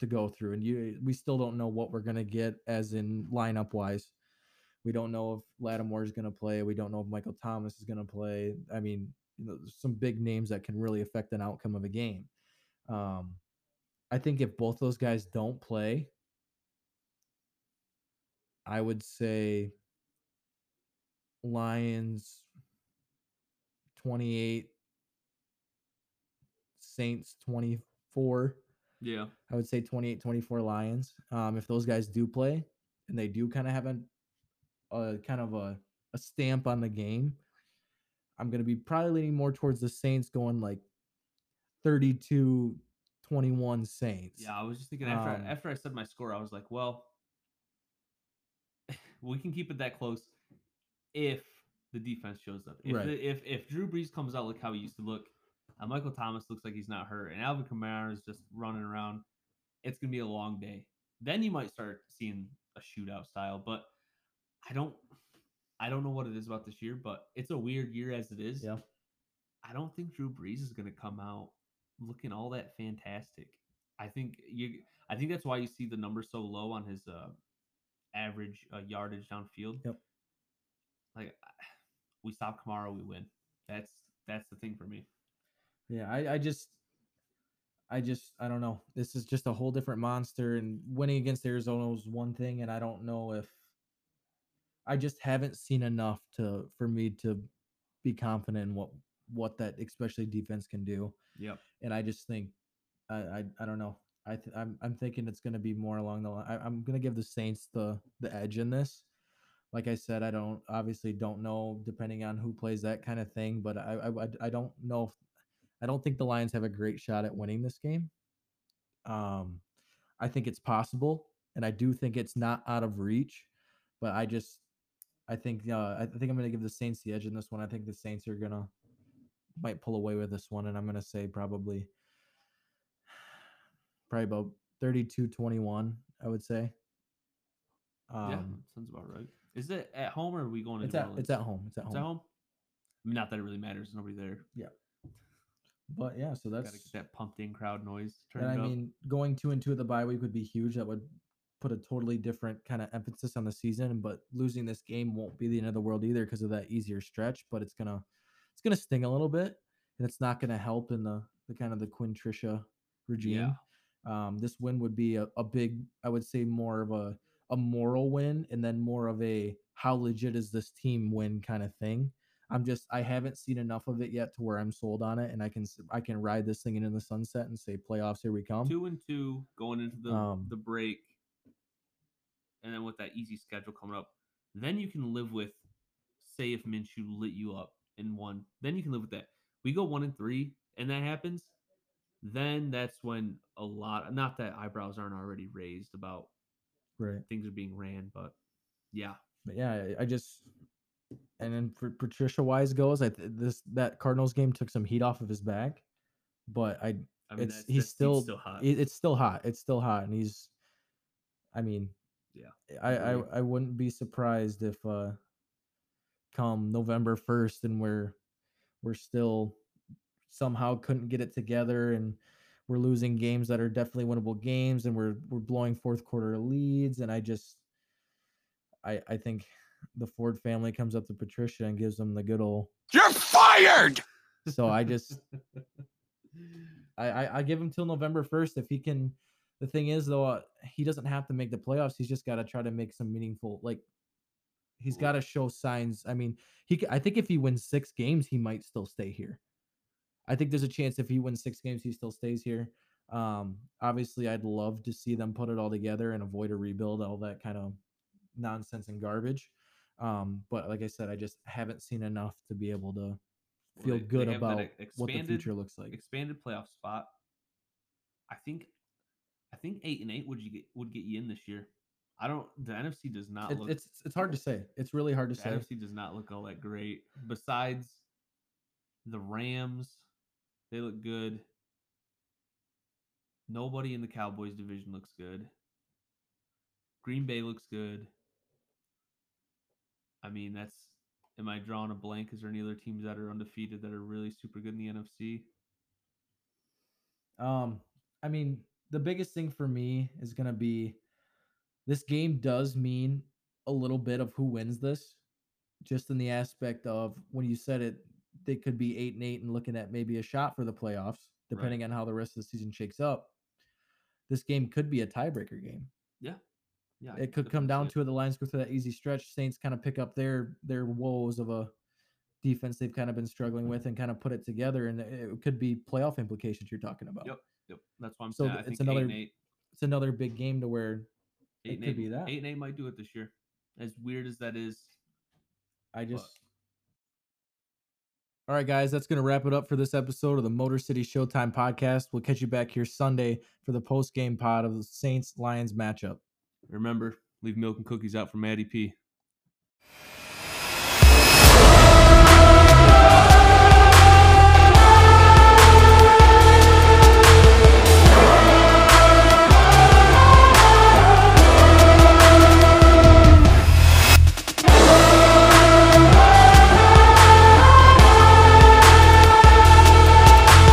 to go through and you we still don't know what we're gonna get as in lineup wise. We don't know if Lattimore is gonna play. We don't know if Michael Thomas is gonna play. I mean, you know, some big names that can really affect an outcome of a game. Um, I think if both those guys don't play, I would say Lions 28, Saints 24. yeah. I would say 28 24 Lions. Um, if those guys do play and they do kind of have a, a kind of a, a stamp on the game, I'm going to be probably leaning more towards the Saints going like 32 21 Saints. Yeah, I was just thinking after Um, I, after I said my score, I was like, well, (sighs) we can keep it that close if the defense shows up. If Right. the, if if Drew Brees comes out like how he used to look, and Michael Thomas looks like he's not hurt, and Alvin Kamara is just running around, it's gonna be a long day. Then you might start seeing a shootout style, but I don't. I don't know what it is about this year, but it's a weird year as it is. Yeah. I don't think Drew Brees is going to come out looking all that fantastic. I think you. I think that's why you see the number so low on his uh, average uh, yardage downfield. Yep. Like (sighs) we stop Kamara, we win. That's that's the thing for me. Yeah, I, I just, I just, I don't know. This is just a whole different monster, and winning against Arizona was one thing, and I don't know if I just haven't seen enough to for me to be confident in what what that especially defense can do, Yep. and I just think, I I, I don't know. I th- I'm I'm thinking it's going to be more along the line. I, I'm going to give the Saints the the edge in this. Like I said, I don't obviously don't know depending on who plays that kind of thing, but I I, I- don't know if I don't think the Lions have a great shot at winning this game. Um, I think it's possible, and I do think it's not out of reach. But I just, I think, uh, I think I'm going to give the Saints the edge in this one. I think the Saints are gonna might pull away with this one, and I'm going to say probably, probably about 32-21, I would say. Um, yeah, sounds about right. Is it at home or are we going? it's at it's at home. It's at home. It's at home. I mean, not that it really matters. Nobody there. Yeah. But yeah, so that's to get that pumped in crowd noise And I up. mean, going two and two at the bye week would be huge. That would put a totally different kind of emphasis on the season. But losing this game won't be the end of the world either because of that easier stretch. But it's gonna it's gonna sting a little bit, and it's not gonna help in the the kind of the Quinn Trisha regime. Um, this win would be a, a big, I would say, more of a a moral win, and then more of a how legit is this team win kind of thing. I'm just I haven't seen enough of it yet to where I'm sold on it, and I can I can ride this thing into the sunset and say playoffs here we come. two and two going into the Um, the break, and then with that easy schedule coming up, then you can live with, say, if Minshew lit you up in one, then you can live with that. We go one and three, and that happens, then that's when a lot. Not that eyebrows aren't already raised about Right. things are being ran, but yeah, But yeah, I- just and then for Patricia Wise goes, I th- this that Cardinals game took some heat off of his back, but I I mean, it's that's, he's that seat's still, still hot. it- it's still hot. It's still hot, and he's. I mean, Yeah, I I. I wouldn't be surprised if uh, come November first, and we're we're still somehow couldn't get it together, and we're losing games that are definitely winnable games, and we're we're blowing fourth quarter leads, and I just. I, I think the Ford family comes up to Patricia and gives them the good old. You're fired! So I just (laughs) I, I I give him till November first if he can. The thing is though, uh, he doesn't have to make the playoffs. He's just got to try to make some meaningful like. He's got to show signs. I mean, he. I think if he wins six games, he might still stay here. I think there's a chance if he wins six games, he still stays here. Um, obviously, I'd love to see them put it all together and avoid a rebuild, all that kind of nonsense and garbage. Um, but like I said, I just haven't seen enough to be able to feel they- they good that about ex- what the future looks like. expanded playoff spot. I think, I think eight and eight would you get would get you in this year. I don't. The NFC does not It, look. it's it's hard to say. It's really hard to the say. NFC does not look all that great. Besides the Rams, they look good. Nobody in the Cowboys division looks good. Green Bay looks good. I mean, that's am I drawing a blank? Is there any other teams that are undefeated that are really super good in the NFC? Um, I mean, the biggest thing for me is going to be this game does mean a little bit of who wins this, just in the aspect of when you said it, they could be eight and eight and looking at maybe a shot for the playoffs, depending on how the rest of the season shakes up. This game could be a tiebreaker game. Yeah. Yeah. It could come down to it. The Lions go through that easy stretch. Saints kind of pick up their their woes of a defense they've kind of been struggling with and kind of put it together. And it could be playoff implications you're talking about. Yep. Yep. That's why I'm So saying. it's another- eight eight. It's another big game to where Eight it and could eight, be that. Eight and eight might do it this year. As weird as that is. I But- just. All right, guys, that's going to wrap it up for this episode of the Motor City Showtime podcast. We'll catch you back here Sunday for the post game pod of the Saints Lions matchup. Remember, leave milk and cookies out for Maddie P.